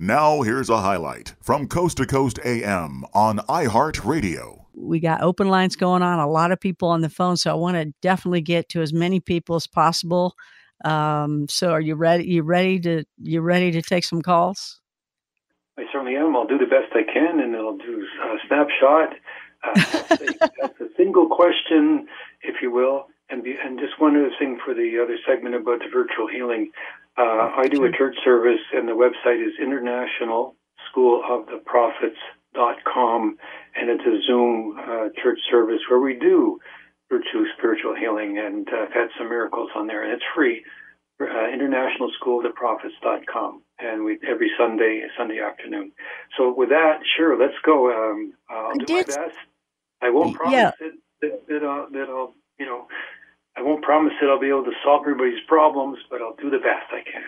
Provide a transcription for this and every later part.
Now, here's a highlight from Coast to Coast AM on iHeartRadio. We got open lines going on, a lot of people on the phone, so I want to definitely get to as many people as possible. Um, so, are you ready? You ready to you ready to take some calls? I certainly am. I'll do the best I can, and I'll do a snapshot. Uh, that's a single question, if you will, and be, and just one other thing for the other segment about the virtual healing. Uh, I do a church service, and the website is International School of the Prophets.com, and it's a Zoom uh, church service where we do virtue spiritual healing, and uh, I've had some miracles on there, and it's free. Uh, International School of the Prophets.com, and we every Sunday, Sunday afternoon. So with that, sure, let's go. Um, I'll do my best. I won't promise Yeah. it, that, that, I'll, that I'll, you know, I won't promise that I'll be able to solve everybody's problems, but I'll do the best I can.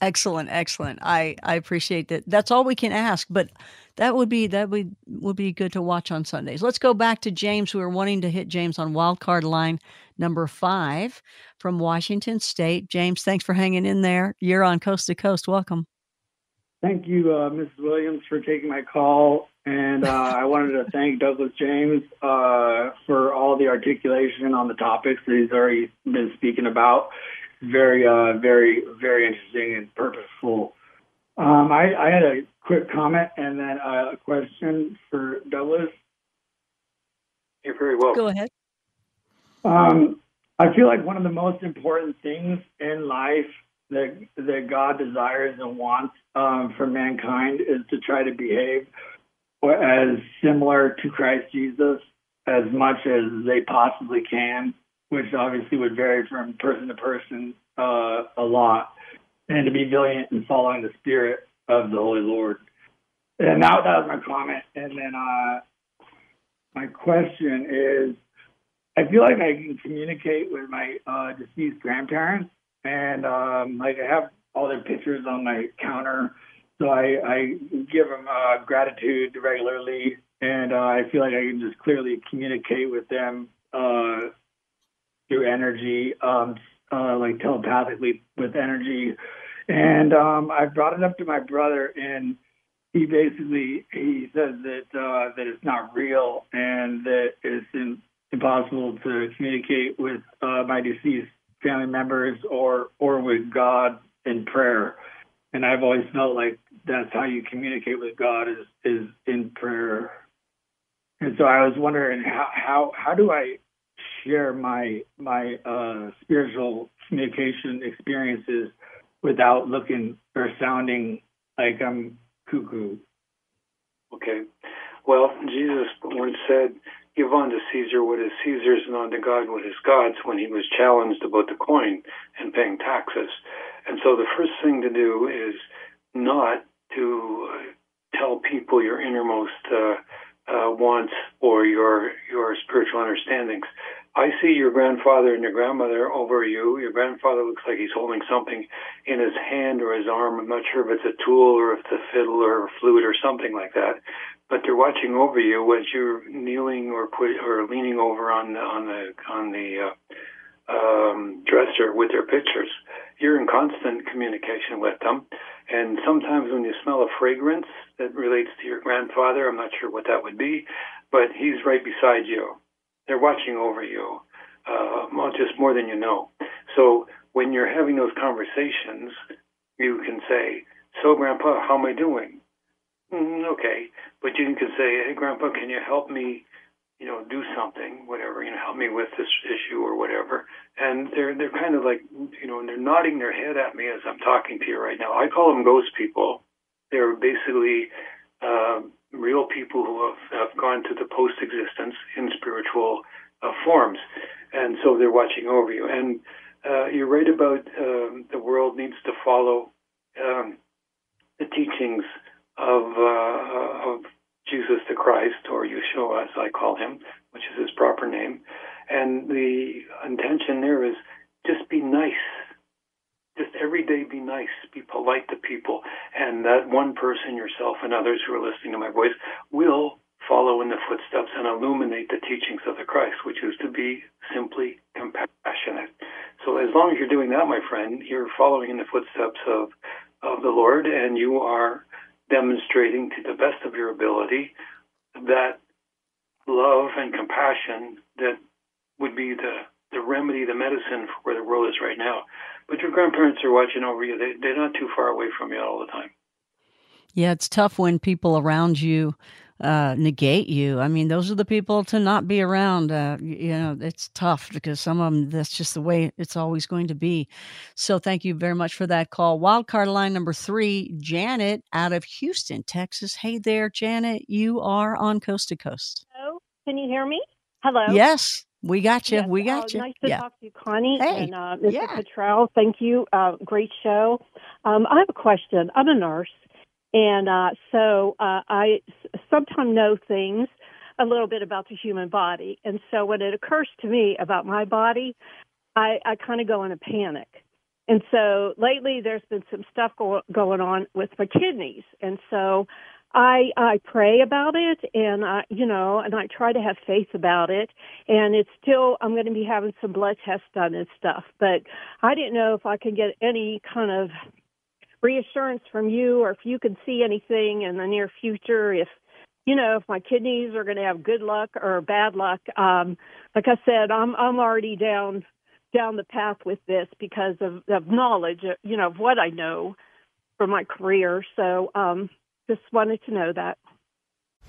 Excellent, excellent. I I appreciate that. That's all we can ask, but that would be that would would be good to watch on Sundays. Let's go back to James. We were wanting to hit James on wild card line number five from Washington State. James, thanks for hanging in there. You're on Coast to Coast. Welcome. Thank you, uh, Mrs. Williams, for taking my call. And uh, I wanted to thank Douglas James uh, for all the articulation on the topics that he's already been speaking about. Very, uh, very, very interesting and purposeful. Um, I, I had a quick comment and then uh, a question for Douglas. You're very welcome. Go ahead. Um, I feel like one of the most important things in life that that God desires and wants um, for mankind is to try to behave as similar to Christ Jesus as much as they possibly can, which obviously would vary from person to person uh, a lot, and to be valiant in following the Spirit of the Holy Lord. And that, that was my comment. And then uh, my question is. I feel like I can communicate with my uh, deceased grandparents, and um, like I have all their pictures on my counter, so I, I give them uh, gratitude regularly, and uh, I feel like I can just clearly communicate with them uh, through energy, um, uh, like telepathically with energy. And um, I brought it up to my brother, and he basically he says that uh, that it's not real and that it's in, impossible to communicate with uh, my deceased family members or or with God in prayer. And I've always felt like that's how you communicate with God is is in prayer. And so I was wondering how how how do I share my my uh, spiritual communication experiences without looking or sounding like I'm cuckoo. Okay. Well, Jesus once said, Give unto Caesar what is Caesar's and unto God what is God's when he was challenged about the coin and paying taxes. And so the first thing to do is not to uh, tell people your innermost uh, uh, wants or your your spiritual understandings. I see your grandfather and your grandmother over you. Your grandfather looks like he's holding something in his hand or his arm. I'm not sure if it's a tool or if it's a fiddle or a flute or something like that. But they're watching over you as you're kneeling or put or leaning over on the on the on the uh, um, dresser with their pictures. You're in constant communication with them. And sometimes when you smell a fragrance that relates to your grandfather, I'm not sure what that would be, but he's right beside you they're watching over you, uh, just more than you know. So when you're having those conversations, you can say, "So, Grandpa, how am I doing?" Mm, okay, but you can say, "Hey, Grandpa, can you help me?" You know, do something, whatever. You know, help me with this issue or whatever. And they're they're kind of like, you know, and they're nodding their head at me as I'm talking to you right now. I call them ghost people. They're basically um, real people who have, have gone to the post existence in spiritual uh, forms. And so they're watching over you. And uh, you're right about um, the world needs to follow um, the teachings of, uh, of Jesus the Christ, or Yeshua as I call him, which is his proper name. And the intention there is just be nice just every day be nice, be polite to people, and that one person, yourself, and others who are listening to my voice will follow in the footsteps and illuminate the teachings of the Christ, which is to be simply compassionate. So as long as you're doing that, my friend, you're following in the footsteps of of the Lord, and you are demonstrating to the best of your ability that love and compassion that would be the the remedy, the medicine for where the world is right now. But your grandparents are watching over you. They, they're not too far away from you all the time. Yeah, it's tough when people around you uh, negate you. I mean, those are the people to not be around. Uh, you know, it's tough because some of them, that's just the way it's always going to be. So thank you very much for that call. Wildcard line number three, Janet out of Houston, Texas. Hey there, Janet. You are on Coast to Coast. Hello. Can you hear me? Hello. Yes. We got you. Yes, we got uh, you. Nice to yeah. talk to you, Connie hey. and uh, Mr. Yeah. Cottrell. Thank you. Uh, great show. Um, I have a question. I'm a nurse, and uh, so uh, I sometimes know things a little bit about the human body. And so when it occurs to me about my body, I, I kind of go in a panic. And so lately, there's been some stuff go- going on with my kidneys, and so I I pray about it and I you know and I try to have faith about it and it's still I'm going to be having some blood tests done and stuff but I didn't know if I could get any kind of reassurance from you or if you can see anything in the near future if you know if my kidneys are going to have good luck or bad luck um like I said I'm I'm already down down the path with this because of of knowledge you know of what I know from my career so um just wanted to know that.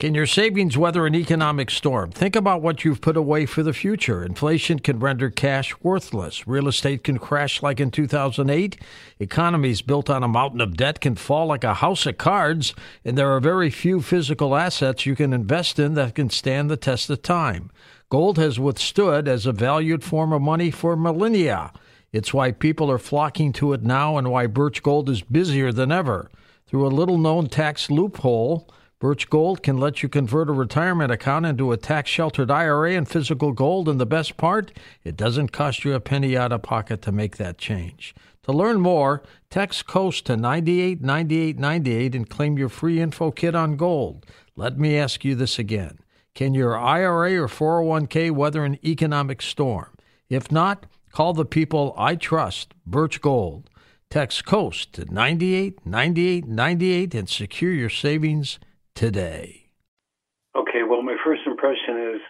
Can your savings weather an economic storm? Think about what you've put away for the future. Inflation can render cash worthless. Real estate can crash like in 2008. Economies built on a mountain of debt can fall like a house of cards. And there are very few physical assets you can invest in that can stand the test of time. Gold has withstood as a valued form of money for millennia. It's why people are flocking to it now and why Birch Gold is busier than ever. Through a little known tax loophole, Birch Gold can let you convert a retirement account into a tax sheltered IRA and physical gold, and the best part, it doesn't cost you a penny out of pocket to make that change. To learn more, text COAST to 989898 and claim your free info kit on gold. Let me ask you this again Can your IRA or 401k weather an economic storm? If not, call the people I trust, Birch Gold. Text COAST to 989898 and secure your savings today? Okay, well, my first impression is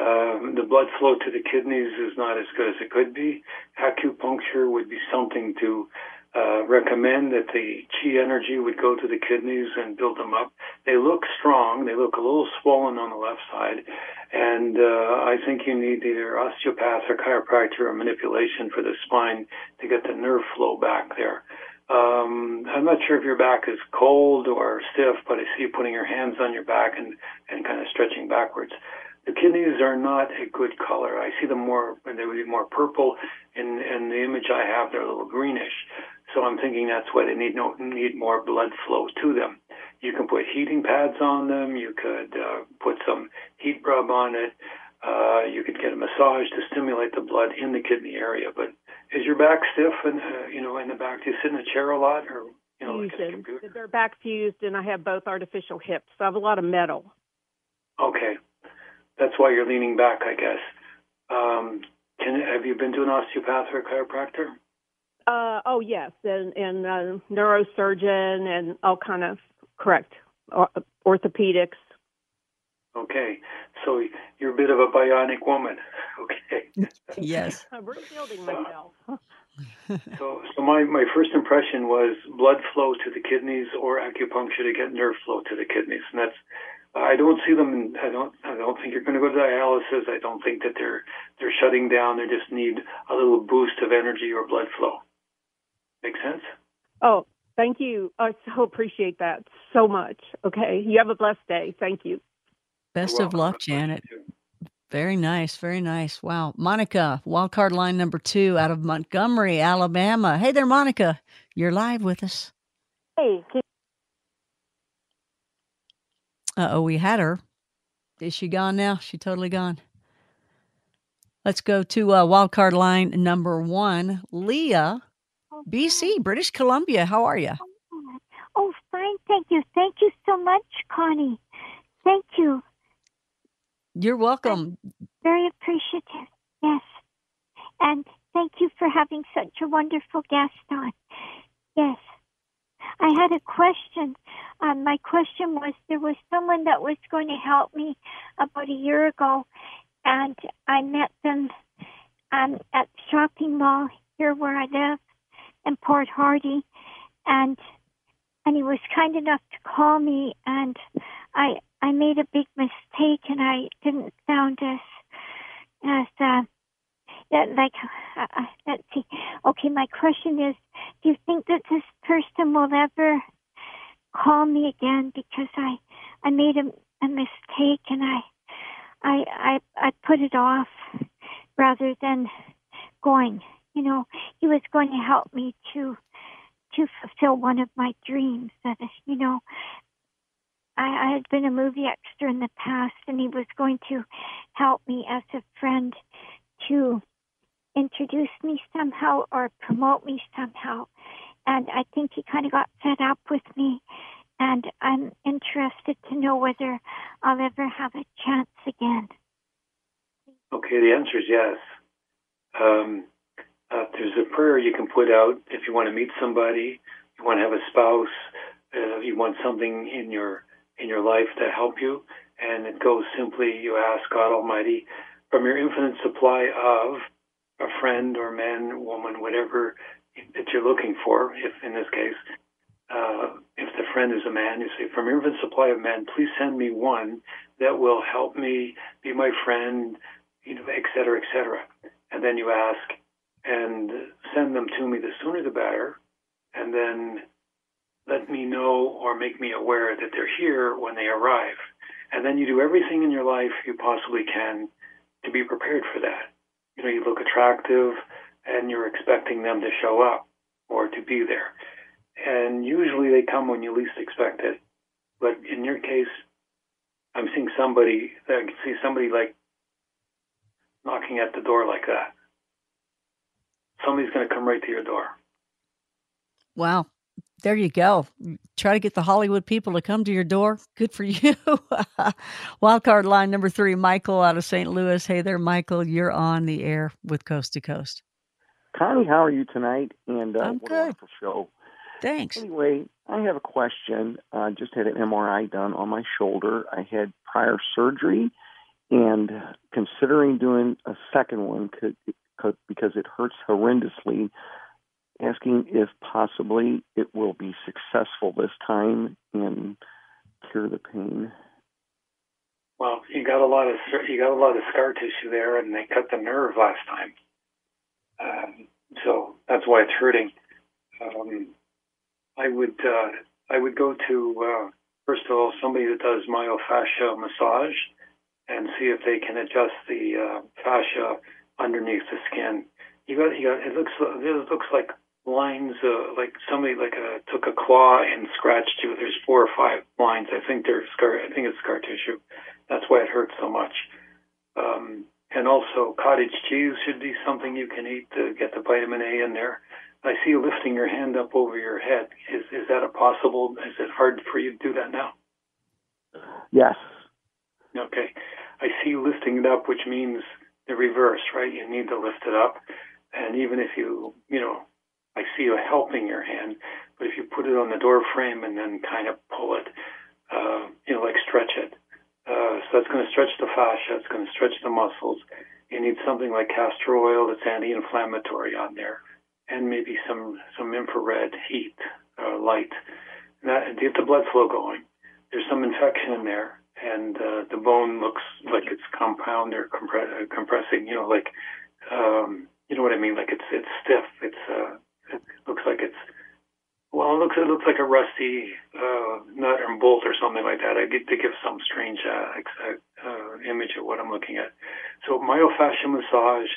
um, the blood flow to the kidneys is not as good as it could be. Acupuncture would be something to uh, recommend that the chi energy would go to the kidneys and build them up. They look strong. They look a little swollen on the left side. And uh, I think you need either osteopath or chiropractor or manipulation for the spine to get the nerve flow back there. Um, I'm not sure if your back is cold or stiff, but I see you putting your hands on your back and, and kind of stretching backwards. The kidneys are not a good color. I see them more, they would be more purple. In, in the image I have, they're a little greenish. So I'm thinking that's why they need no, need more blood flow to them. You can put heating pads on them. You could uh, put some heat rub on it. Uh, you could get a massage to stimulate the blood in the kidney area. But is your back stiff and uh, you know in the back? Do you sit in a chair a lot, or you know, like a computer? They're back fused, and I have both artificial hips. So I have a lot of metal. Okay, that's why you're leaning back, I guess. Um, can have you been to an osteopath or a chiropractor? Uh, oh yes, and and uh, neurosurgeon and all kind of correct orthopedics. Okay, so you're a bit of a bionic woman. Okay. yes. I'm rebuilding myself. so, so my, my first impression was blood flow to the kidneys or acupuncture to get nerve flow to the kidneys, and that's. I don't see them. In, I don't. I don't think you're going to go to dialysis. I don't think that they're they're shutting down. They just need a little boost of energy or blood flow. Make sense? Oh, thank you. I so appreciate that so much. Okay, you have a blessed day. Thank you. Best of luck, Janet. Very nice. Very nice. Wow. Monica, wildcard line number two out of Montgomery, Alabama. Hey there, Monica. You're live with us. Hey. Uh oh, we had her. Is she gone now? She totally gone. Let's go to uh, wildcard line number one. Leah, BC, British Columbia. How are you? Oh, fine. Thank you. Thank you so much, Connie. Thank you. You're welcome. I'm very appreciative. Yes. And thank you for having such a wonderful guest on. Yes. I had a question. Um, my question was there was someone that was going to help me about a year ago, and I met them um, at the shopping mall here where I live in Port Hardy, and and he was kind enough to call me, and I I made a big mistake and I didn't sound as as uh, like uh, uh, let's see. Okay, my question is, do you think that this person will ever call me again because I I made a, a mistake and I I I I put it off rather than going. You know, he was going to help me to to fulfill one of my dreams that you know I, I had been a movie extra in the past, and he was going to help me as a friend to introduce me somehow or promote me somehow. And I think he kind of got fed up with me, and I'm interested to know whether I'll ever have a chance again. Okay, the answer is yes. Um, uh, there's a prayer you can put out if you want to meet somebody, you want to have a spouse, uh, you want something in your in your life to help you, and it goes simply you ask God Almighty from your infinite supply of a friend or man, woman, whatever that you're looking for. If in this case, uh, if the friend is a man, you say, from your infinite supply of men, please send me one that will help me be my friend, you know, et cetera, et cetera. And then you ask and send them to me. The sooner the better. And then let me know or make me aware that they're here when they arrive. And then you do everything in your life you possibly can to be prepared for that. You know, you look attractive and you're expecting them to show up or to be there. And usually they come when you least expect it. But in your case, I'm seeing somebody, I can see somebody like knocking at the door like that. Somebody's going to come right to your door. Wow there you go. Try to get the Hollywood people to come to your door. Good for you. Wildcard line number three, Michael out of St. Louis. Hey there, Michael. You're on the air with Coast to Coast. Connie, how are you tonight? And uh, I'm what good. a wonderful show. Thanks. Anyway, I have a question. I just had an MRI done on my shoulder. I had prior surgery, and considering doing a second one could, could because it hurts horrendously asking if possibly it will be successful this time and cure the pain. Well, you got a lot of you got a lot of scar tissue there, and they cut the nerve last time, um, so that's why it's hurting. Um, I would uh, I would go to uh, first of all somebody that does myofascial massage, and see if they can adjust the uh, fascia underneath the skin. You got you got it looks it looks like lines, uh, like somebody like a, uh, took a claw and scratched you. There's four or five lines. I think they're scar. I think it's scar tissue. That's why it hurts so much. Um, and also, cottage cheese should be something you can eat to get the vitamin A in there. I see you lifting your hand up over your head. Is is that a possible? Is it hard for you to do that now? Yes. Okay. I see you lifting it up, which means the reverse, right? You need to lift it up. And even if you, you know, I see you helping your hand, but if you put it on the door frame and then kind of pull it, uh, you know, like stretch it. Uh, so that's going to stretch the fascia. It's going to stretch the muscles. You need something like castor oil that's anti-inflammatory on there, and maybe some some infrared heat, uh, light, that, get the blood flow going. There's some infection in there, and uh, the bone looks like it's compound or compre- uh, compressing. You know, like um, you know what I mean? Like it's it's stiff. It's uh, it looks like it's well, it looks it looks like a rusty uh, nut and bolt or something like that. I get to give some strange uh, uh, image of what I'm looking at. So myofascial massage,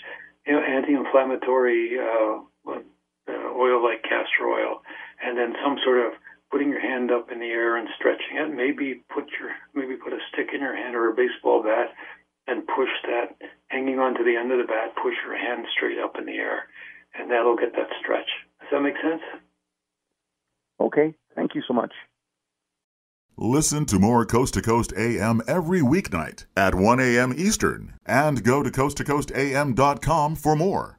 you know, anti-inflammatory uh, uh, oil like castor oil, and then some sort of putting your hand up in the air and stretching it. Maybe put your maybe put a stick in your hand or a baseball bat and push that hanging onto the end of the bat. Push your hand straight up in the air and that'll get that stretch. Does that make sense? Okay. Thank you so much. Listen to more Coast to Coast AM every weeknight at 1 a.m. Eastern and go to coasttocoastam.com for more.